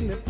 in the